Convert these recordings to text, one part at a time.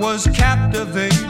Was captivated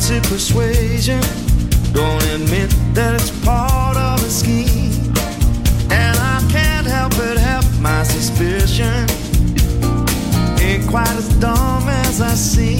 fancy persuasion. Don't admit that it's part of a scheme. And I can't help but have my suspicion. Ain't quite as dumb as I seem.